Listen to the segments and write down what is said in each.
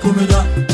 Come da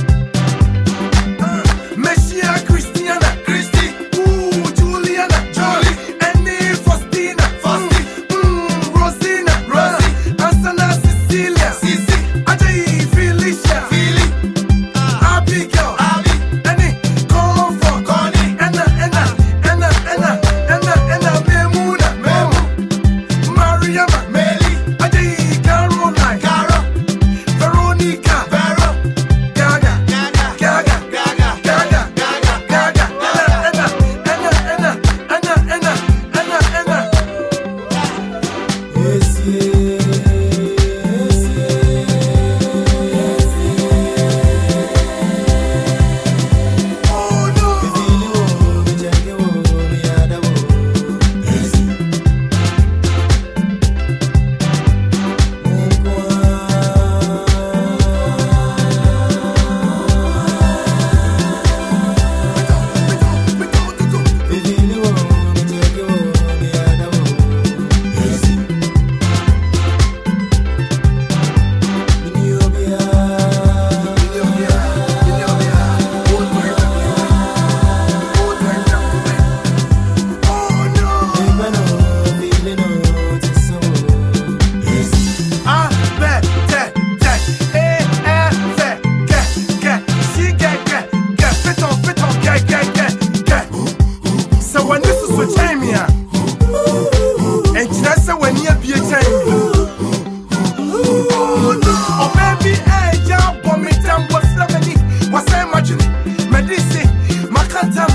kantam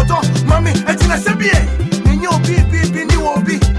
ọdọ mami ẹtina sẹbi ẹ ẹnyẹ obi bi bi ni wọ bi.